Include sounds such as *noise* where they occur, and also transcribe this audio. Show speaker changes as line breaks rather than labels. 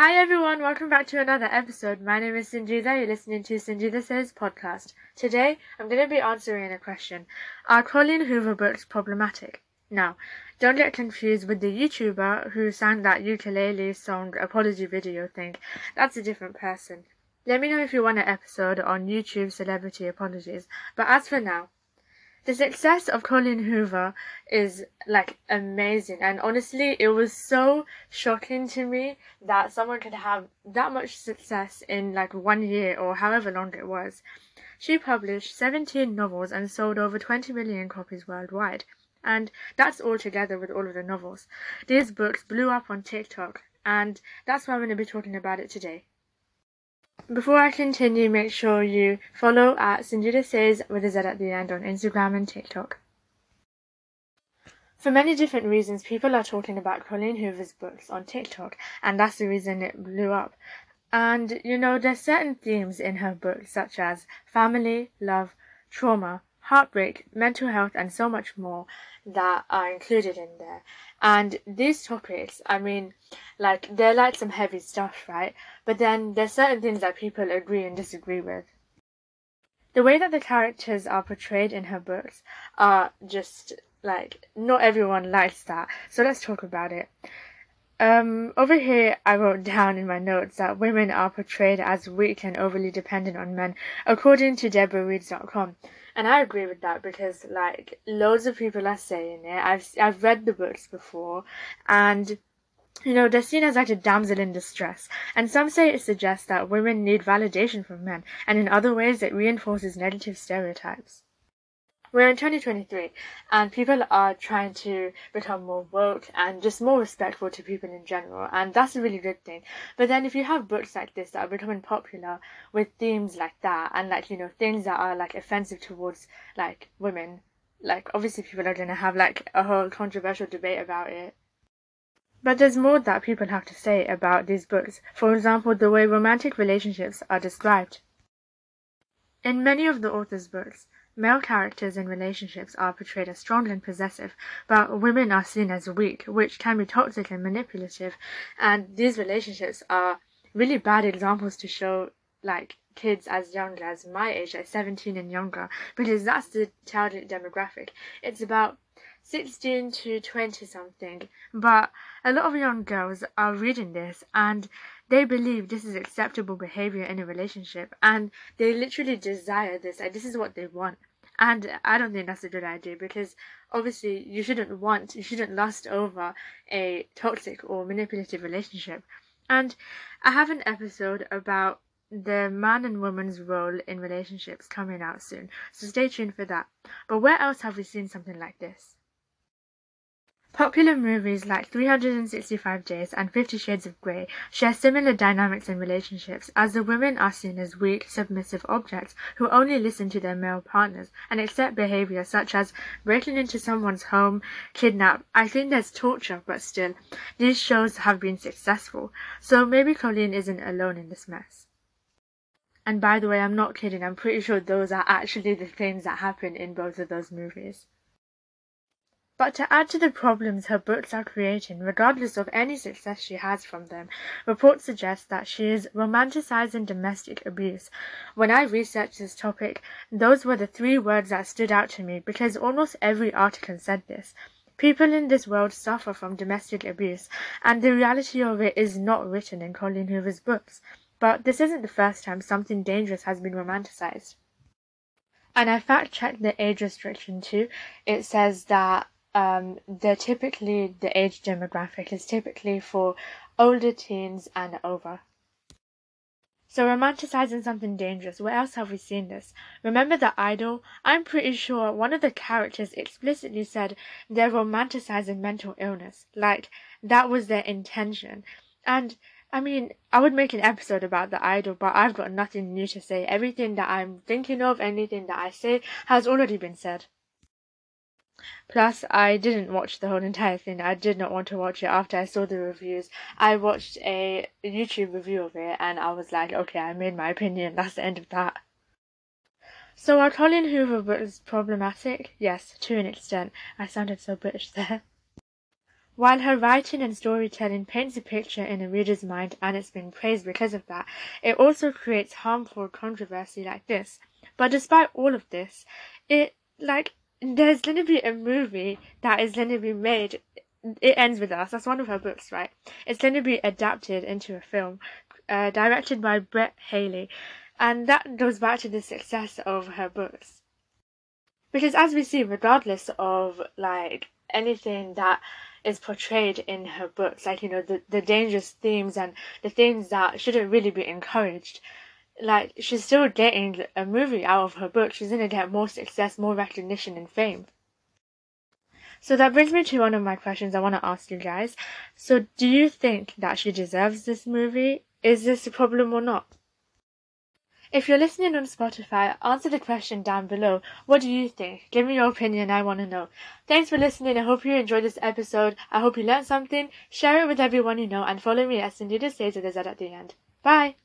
Hi everyone, welcome back to another episode. My name is Sanjida. You're listening to Sanjida Says podcast. Today, I'm going to be answering a question. Are Colleen Hoover books problematic? Now, don't get confused with the YouTuber who sang that ukulele song apology video thing. That's a different person. Let me know if you want an episode on YouTube celebrity apologies. But as for now, the success of Colleen Hoover is like amazing and honestly it was so shocking to me that someone could have that much success in like one year or however long it was. She published 17 novels and sold over 20 million copies worldwide. And that's all together with all of the novels. These books blew up on TikTok and that's why I'm going to be talking about it today. Before I continue, make sure you follow at Sanjida Says with a Z at the end on Instagram and TikTok. For many different reasons, people are talking about Colleen Hoover's books on TikTok, and that's the reason it blew up. And, you know, there's certain themes in her books, such as family, love, trauma, heartbreak, mental health, and so much more that are included in there. And these topics, I mean, like, they're like some heavy stuff, right? But then there's certain things that people agree and disagree with. The way that the characters are portrayed in her books are just like, not everyone likes that. So let's talk about it. Um, over here, I wrote down in my notes that women are portrayed as weak and overly dependent on men, according to DeborahReads.com. And I agree with that because like loads of people are saying it. I've I've read the books before, and you know they're seen as like a damsel in distress. And some say it suggests that women need validation from men, and in other ways it reinforces negative stereotypes. We're in 2023 and people are trying to become more woke and just more respectful to people in general and that's a really good thing. But then if you have books like this that are becoming popular with themes like that and like, you know, things that are like offensive towards like women, like obviously people are going to have like a whole controversial debate about it. But there's more that people have to say about these books. For example, the way romantic relationships are described. In many of the author's books, Male characters in relationships are portrayed as strong and possessive, but women are seen as weak, which can be toxic and manipulative. And these relationships are really bad examples to show like kids as young as my age, like 17 and younger, because that's the target demographic. It's about 16 to 20 something, but a lot of young girls are reading this and they believe this is acceptable behavior in a relationship and they literally desire this and this is what they want. And i don't think that's a good idea because obviously you shouldn't want you shouldn't lust over a toxic or manipulative relationship. And i have an episode about the man and woman's role in relationships coming out soon so stay tuned for that. But where else have we seen something like this Popular movies like 365 Days and Fifty Shades of Grey share similar dynamics in relationships, as the women are seen as weak, submissive objects who only listen to their male partners and accept behavior such as breaking into someone's home, kidnap. I think there's torture, but still, these shows have been successful, so maybe Colleen isn't alone in this mess. And by the way, I'm not kidding, I'm pretty sure those are actually the things that happen in both of those movies. But to add to the problems her books are creating, regardless of any success she has from them, reports suggest that she is romanticizing domestic abuse. When I researched this topic, those were the three words that stood out to me because almost every article said this. People in this world suffer from domestic abuse, and the reality of it is not written in Colleen Hoover's books. But this isn't the first time something dangerous has been romanticized. And I fact checked the age restriction too. It says that um, they're typically the age demographic is typically for older teens and over. So romanticizing something dangerous. Where else have we seen this? Remember the idol? I'm pretty sure one of the characters explicitly said they're romanticizing mental illness. Like that was their intention. And I mean, I would make an episode about the idol, but I've got nothing new to say. Everything that I'm thinking of, anything that I say, has already been said. Plus, I didn't watch the whole entire thing. I did not want to watch it after I saw the reviews. I watched a YouTube review of it and I was like, okay, I made my opinion. That's the end of that. So are Colleen Hoover books problematic? Yes, to an extent. I sounded so British there. *laughs* While her writing and storytelling paints a picture in a reader's mind and it's been praised because of that, it also creates harmful controversy like this. But despite all of this, it like there's going to be a movie that is going to be made. It ends with us. That's one of her books, right? It's going to be adapted into a film, uh, directed by Brett Haley, and that goes back to the success of her books. Because as we see, regardless of like anything that is portrayed in her books, like you know the the dangerous themes and the things that shouldn't really be encouraged. Like she's still getting a movie out of her book. She's gonna get more success, more recognition, and fame. So that brings me to one of my questions I want to ask you guys. So, do you think that she deserves this movie? Is this a problem or not? If you're listening on Spotify, answer the question down below. What do you think? Give me your opinion. I want to know. Thanks for listening. I hope you enjoyed this episode. I hope you learned something. Share it with everyone you know and follow me at Cindy Says a Z at the end. Bye.